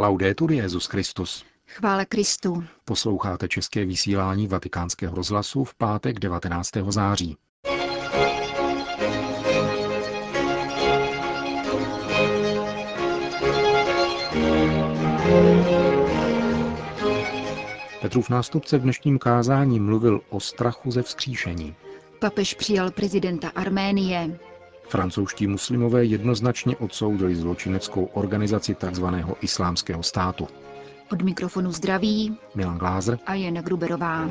Laudetur Jezus Christus. Chvále Kristu. Posloucháte české vysílání Vatikánského rozhlasu v pátek 19. září. Petrův nástupce v dnešním kázání mluvil o strachu ze vzkříšení. Papež přijal prezidenta Arménie. Francouzští muslimové jednoznačně odsoudili zločineckou organizaci tzv. islámského státu. Od mikrofonu zdraví Milan Glázer a Jana Gruberová.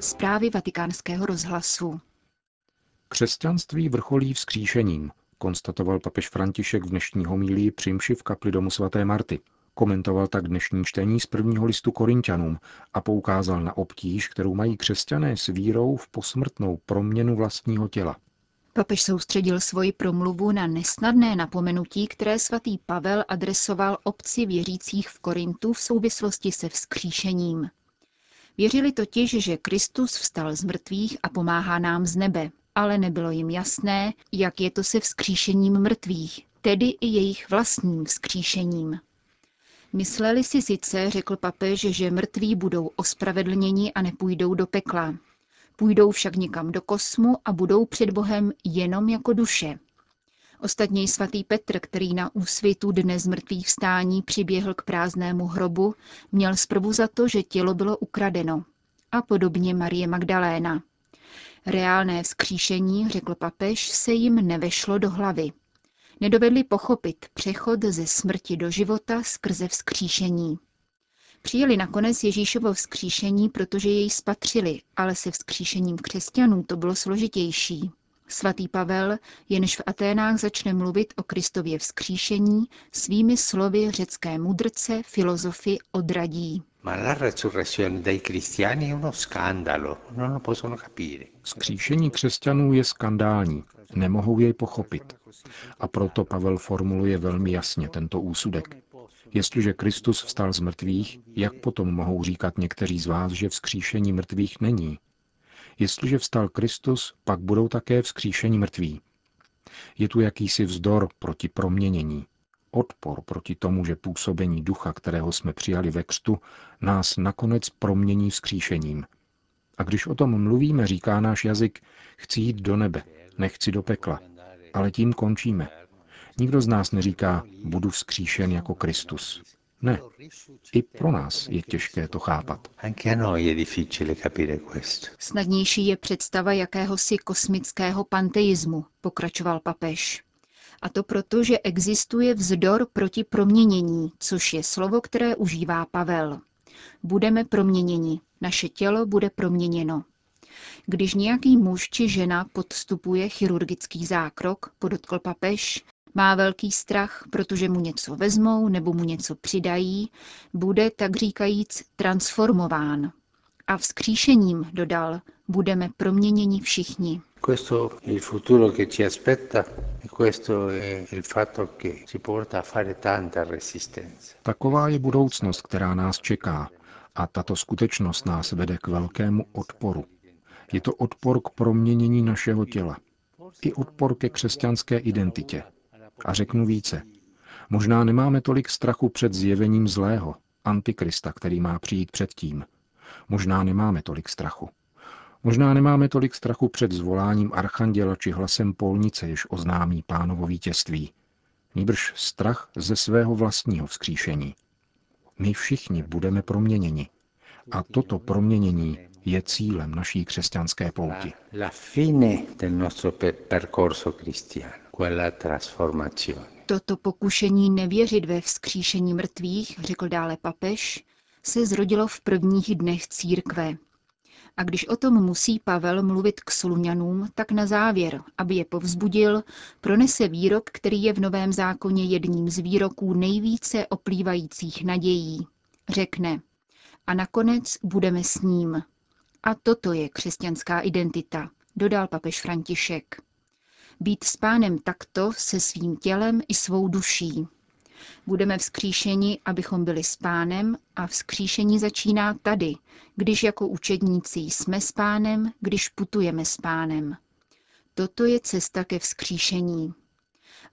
Zprávy vatikánského rozhlasu. Křesťanství vrcholí vzkříšením, konstatoval papež František v dnešní homílii při mši v kapli domu svaté Marty. Komentoval tak dnešní čtení z prvního listu Korintianům a poukázal na obtíž, kterou mají křesťané s vírou v posmrtnou proměnu vlastního těla. Papež soustředil svoji promluvu na nesnadné napomenutí, které svatý Pavel adresoval obci věřících v Korintu v souvislosti se vzkříšením. Věřili totiž, že Kristus vstal z mrtvých a pomáhá nám z nebe, ale nebylo jim jasné, jak je to se vzkříšením mrtvých, tedy i jejich vlastním vzkříšením. Mysleli si sice, řekl papež, že mrtví budou ospravedlněni a nepůjdou do pekla. Půjdou však někam do kosmu a budou před Bohem jenom jako duše. Ostatně svatý Petr, který na úsvitu dne z mrtvých vstání přiběhl k prázdnému hrobu, měl zprvu za to, že tělo bylo ukradeno. A podobně Marie Magdaléna. Reálné vzkříšení, řekl papež, se jim nevešlo do hlavy. Nedovedli pochopit přechod ze smrti do života skrze vzkříšení. Přijeli nakonec Ježíšovo vzkříšení, protože jej spatřili, ale se vzkříšením křesťanů to bylo složitější. Svatý Pavel, jenž v Aténách začne mluvit o Kristově vzkříšení, svými slovy řecké mudrce, filozofy odradí. Skříšení křesťanů je skandální, nemohou jej pochopit. A proto Pavel formuluje velmi jasně tento úsudek. Jestliže Kristus vstal z mrtvých, jak potom mohou říkat někteří z vás, že vzkříšení mrtvých není? Jestliže vstal Kristus, pak budou také vzkříšení mrtví. Je tu jakýsi vzdor proti proměnění, odpor proti tomu, že působení ducha, kterého jsme přijali ve křtu, nás nakonec promění vzkříšením. A když o tom mluvíme, říká náš jazyk, chci jít do nebe, nechci do pekla. Ale tím končíme. Nikdo z nás neříká, budu vzkříšen jako Kristus. Ne. I pro nás je těžké to chápat. Snadnější je představa jakéhosi kosmického panteismu, pokračoval papež. A to proto, že existuje vzdor proti proměnění, což je slovo, které užívá Pavel. Budeme proměněni, naše tělo bude proměněno. Když nějaký muž či žena podstupuje chirurgický zákrok, podotkl papež, má velký strach, protože mu něco vezmou nebo mu něco přidají, bude, tak říkajíc, transformován. A vzkříšením, dodal, budeme proměněni všichni. Questo è il futuro che ci aspetta e questo è il fatto che ci porta a fare tanta resistenza. Taková je budoucnost, která nás čeká a tato skutečnost nás vede k velkému odporu. Je to odpor k proměnění našeho těla. I odpor ke křesťanské identitě. A řeknu více. Možná nemáme tolik strachu před zjevením zlého, antikrista, který má přijít předtím. Možná nemáme tolik strachu. Možná nemáme tolik strachu před zvoláním archanděla či hlasem polnice, jež oznámí pánovo vítězství. Nýbrž strach ze svého vlastního vzkříšení. My všichni budeme proměněni. A toto proměnění je cílem naší křesťanské pouti. La fine del nostro percorso cristiano, quella trasformazione. Toto pokušení nevěřit ve vzkříšení mrtvých, řekl dále papež, se zrodilo v prvních dnech církve. A když o tom musí Pavel mluvit k Soluňanům, tak na závěr, aby je povzbudil, pronese výrok, který je v Novém zákoně jedním z výroků nejvíce oplývajících nadějí. Řekne, a nakonec budeme s ním. A toto je křesťanská identita, dodal papež František. Být s pánem takto se svým tělem i svou duší. Budeme vzkříšeni, abychom byli s pánem a vzkříšení začíná tady, když jako učedníci jsme s pánem, když putujeme s pánem. Toto je cesta ke vzkříšení.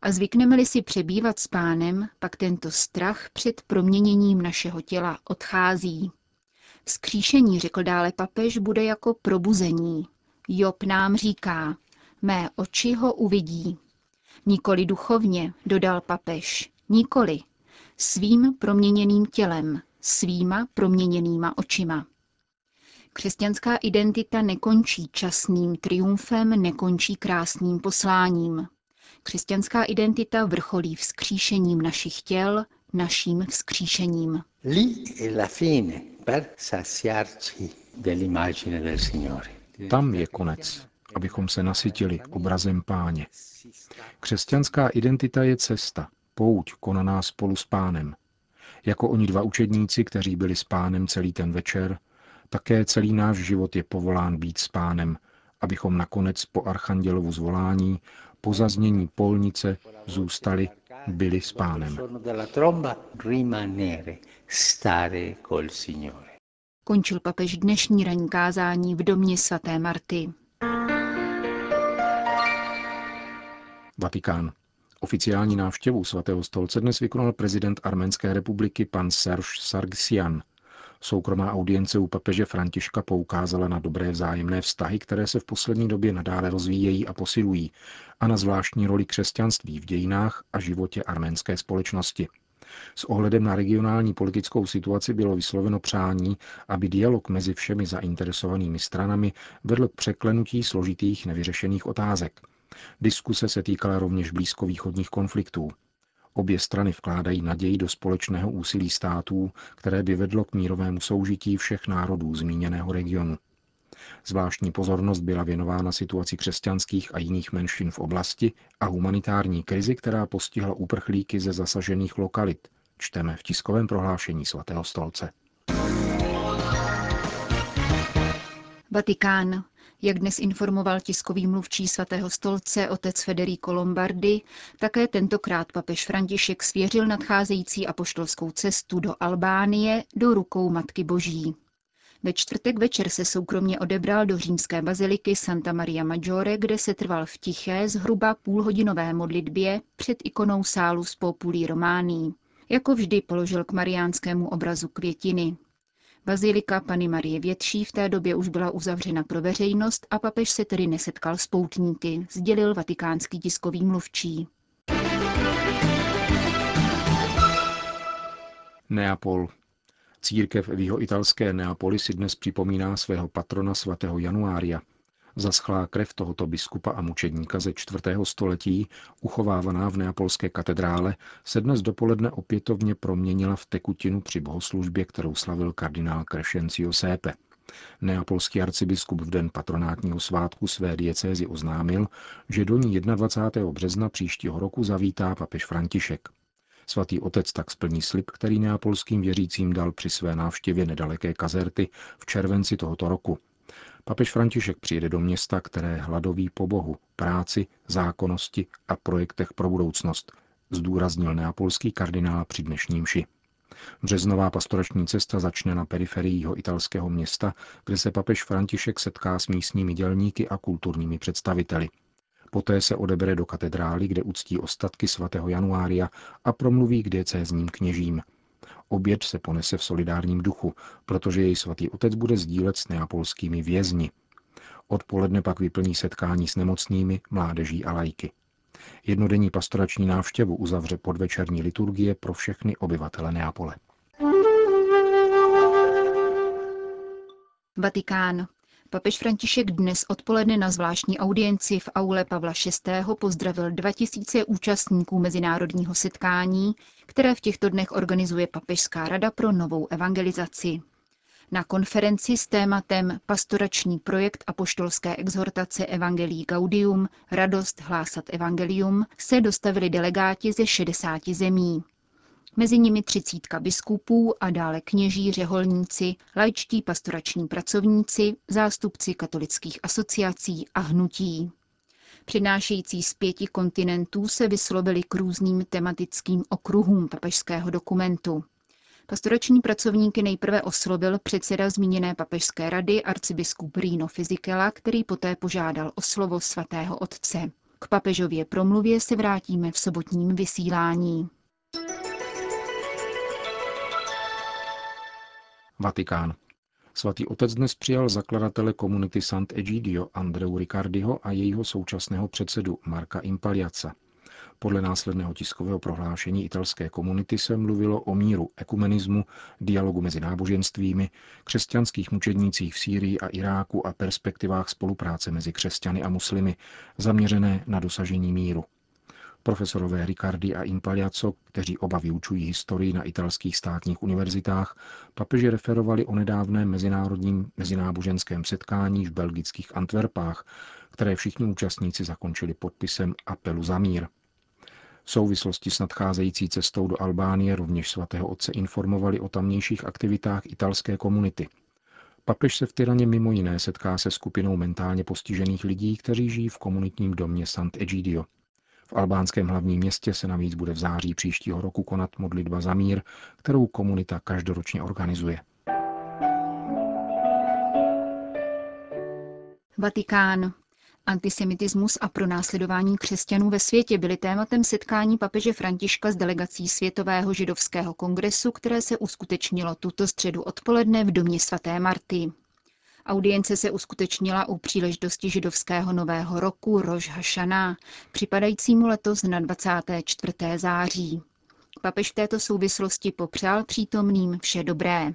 A zvykneme-li si přebývat s pánem, pak tento strach před proměněním našeho těla odchází. Vzkříšení, řekl dále papež, bude jako probuzení. Job nám říká, mé oči ho uvidí. Nikoli duchovně, dodal papež, nikoli. Svým proměněným tělem, svýma proměněnýma očima. Křesťanská identita nekončí časným triumfem, nekončí krásným posláním. Křesťanská identita vrcholí vzkříšením našich těl, naším vzkříšením. Tam je konec, abychom se nasytili obrazem páně. Křesťanská identita je cesta, pouť konaná spolu s pánem. Jako oni dva učedníci, kteří byli s pánem celý ten večer, také celý náš život je povolán být s pánem, abychom nakonec po archandělovu zvolání, po zaznění polnice zůstali, byli s pánem. Končil papež dnešní ranní kázání v domě svaté Marty. Vatikán. Oficiální návštěvu svatého stolce dnes vykonal prezident Arménské republiky pan Serge Sargsyan. Soukromá audience u papeže Františka poukázala na dobré vzájemné vztahy, které se v poslední době nadále rozvíjejí a posilují, a na zvláštní roli křesťanství v dějinách a životě arménské společnosti. S ohledem na regionální politickou situaci bylo vysloveno přání, aby dialog mezi všemi zainteresovanými stranami vedl k překlenutí složitých nevyřešených otázek. Diskuse se týkala rovněž blízkovýchodních konfliktů. Obě strany vkládají naději do společného úsilí států, které by vedlo k mírovému soužití všech národů zmíněného regionu. Zvláštní pozornost byla věnována situaci křesťanských a jiných menšin v oblasti a humanitární krizi, která postihla uprchlíky ze zasažených lokalit, čteme v tiskovém prohlášení svatého stolce. Vatikán. Jak dnes informoval tiskový mluvčí svatého stolce otec Federico Lombardi, také tentokrát papež František svěřil nadcházející apoštolskou cestu do Albánie do rukou Matky Boží. Ve čtvrtek večer se soukromně odebral do římské baziliky Santa Maria Maggiore, kde se trval v tiché zhruba půlhodinové modlitbě před ikonou sálu z Populí Romání. Jako vždy položil k mariánskému obrazu květiny. Bazilika Pany Marie Větší v té době už byla uzavřena pro veřejnost a papež se tedy nesetkal s poutníky, sdělil vatikánský tiskový mluvčí. Neapol. Církev v jeho italské Neapoli si dnes připomíná svého patrona svatého Januária. Zaschlá krev tohoto biskupa a mučedníka ze čtvrtého století, uchovávaná v neapolské katedrále, se dnes dopoledne opětovně proměnila v tekutinu při bohoslužbě, kterou slavil kardinál Crescencio Sépe. Neapolský arcibiskup v den patronátního svátku své diecézy oznámil, že do ní 21. března příštího roku zavítá papež František. Svatý otec tak splní slib, který neapolským věřícím dal při své návštěvě nedaleké kazerty v červenci tohoto roku. Papež František přijede do města, které hladoví po Bohu, práci, zákonnosti a projektech pro budoucnost, zdůraznil neapolský kardinál při dnešním ši. Březnová pastorační cesta začne na periferii jeho italského města, kde se papež František setká s místními dělníky a kulturními představiteli. Poté se odebere do katedrály, kde uctí ostatky svatého Januária a promluví k diecézním kněžím. Oběd se ponese v solidárním duchu, protože jej svatý otec bude sdílet s neapolskými vězni. Odpoledne pak vyplní setkání s nemocnými, mládeží a lajky. Jednodenní pastorační návštěvu uzavře podvečerní liturgie pro všechny obyvatele Neapole. Vatikán. Papež František dnes odpoledne na zvláštní audienci v aule Pavla VI. pozdravil 2000 účastníků mezinárodního setkání, které v těchto dnech organizuje Papežská rada pro novou evangelizaci. Na konferenci s tématem Pastorační projekt apoštolské exhortace Evangelii Gaudium, radost hlásat evangelium, se dostavili delegáti ze 60 zemí mezi nimi třicítka biskupů a dále kněží, řeholníci, laičtí pastorační pracovníci, zástupci katolických asociací a hnutí. Přednášející z pěti kontinentů se vyslovili k různým tematickým okruhům papežského dokumentu. Pastorační pracovníky nejprve oslovil předseda zmíněné papežské rady arcibiskup Rino Fizikela, který poté požádal o slovo svatého otce. K papežově promluvě se vrátíme v sobotním vysílání. Vatikán. Svatý otec dnes přijal zakladatele komunity Sant'Egidio Andreu Ricardiho a jejího současného předsedu Marka Impaliaca. Podle následného tiskového prohlášení italské komunity se mluvilo o míru ekumenismu, dialogu mezi náboženstvími, křesťanských mučednících v Sýrii a Iráku a perspektivách spolupráce mezi křesťany a muslimy, zaměřené na dosažení míru. Profesorové Ricardi a Impaliaco, kteří oba vyučují historii na italských státních univerzitách, papeži referovali o nedávném mezinárodním mezináboženském setkání v belgických Antwerpách, které všichni účastníci zakončili podpisem apelu za mír. V souvislosti s nadcházející cestou do Albánie rovněž svatého otce informovali o tamnějších aktivitách italské komunity. Papež se v Tyraně mimo jiné setká se skupinou mentálně postižených lidí, kteří žijí v komunitním domě Sant'Egidio. V albánském hlavním městě se navíc bude v září příštího roku konat modlitba za mír, kterou komunita každoročně organizuje. Vatikán. Antisemitismus a pronásledování křesťanů ve světě byly tématem setkání papeže Františka s delegací Světového židovského kongresu, které se uskutečnilo tuto středu odpoledne v domě svaté Marty. Audience se uskutečnila u příležitosti židovského nového roku Roš Hashanah, připadajícímu letos na 24. září. Papež v této souvislosti popřál přítomným vše dobré.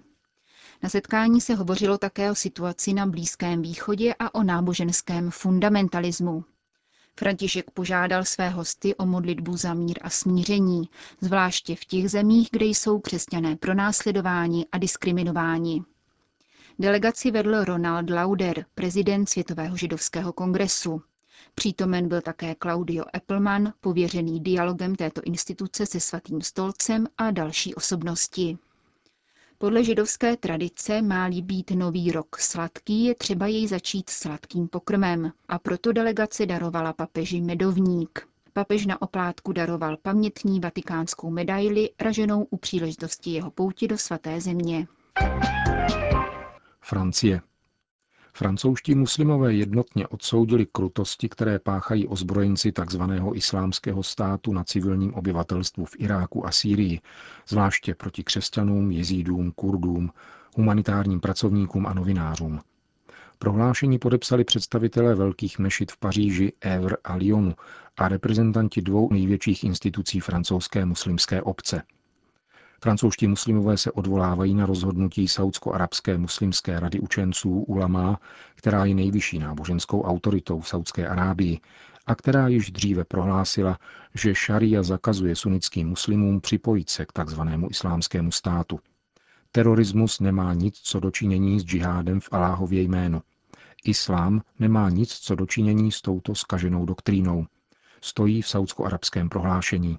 Na setkání se hovořilo také o situaci na Blízkém východě a o náboženském fundamentalismu. František požádal své hosty o modlitbu za mír a smíření, zvláště v těch zemích, kde jsou křesťané pronásledováni a diskriminováni. Delegaci vedl Ronald Lauder, prezident Světového židovského kongresu. Přítomen byl také Claudio Eppelman, pověřený dialogem této instituce se svatým stolcem a další osobnosti. Podle židovské tradice má-li být nový rok sladký, je třeba jej začít sladkým pokrmem a proto delegace darovala papeži medovník. Papež na oplátku daroval pamětní vatikánskou medaili raženou u příležitosti jeho pouti do svaté země. Francie. Francouzští muslimové jednotně odsoudili krutosti, které páchají ozbrojenci tzv. islámského státu na civilním obyvatelstvu v Iráku a Sýrii, zvláště proti křesťanům, jezídům, kurdům, humanitárním pracovníkům a novinářům. Prohlášení podepsali představitelé velkých mešit v Paříži, Evre a Lyonu a reprezentanti dvou největších institucí francouzské muslimské obce – Francouzští muslimové se odvolávají na rozhodnutí Saudsko-arabské muslimské rady učenců Ulama, která je nejvyšší náboženskou autoritou v Saudské Arábii a která již dříve prohlásila, že šaria zakazuje sunnickým muslimům připojit se k takzvanému islámskému státu. Terorismus nemá nic co dočinění s džihádem v Aláhově jméno. Islám nemá nic co dočinění s touto skaženou doktrínou. Stojí v saudsko-arabském prohlášení.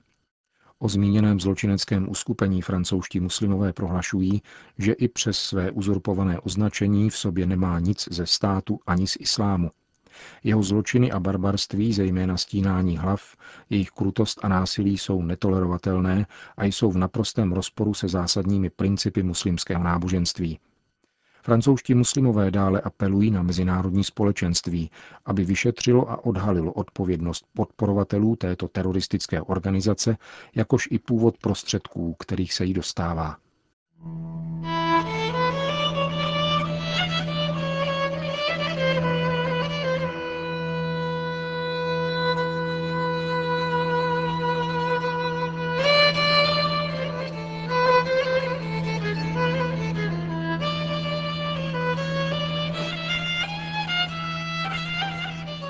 O zmíněném zločineckém uskupení francouzští muslimové prohlašují, že i přes své uzurpované označení v sobě nemá nic ze státu ani z islámu. Jeho zločiny a barbarství, zejména stínání hlav, jejich krutost a násilí jsou netolerovatelné a jsou v naprostém rozporu se zásadními principy muslimského náboženství. Francouzští muslimové dále apelují na mezinárodní společenství, aby vyšetřilo a odhalilo odpovědnost podporovatelů této teroristické organizace, jakož i původ prostředků, kterých se jí dostává.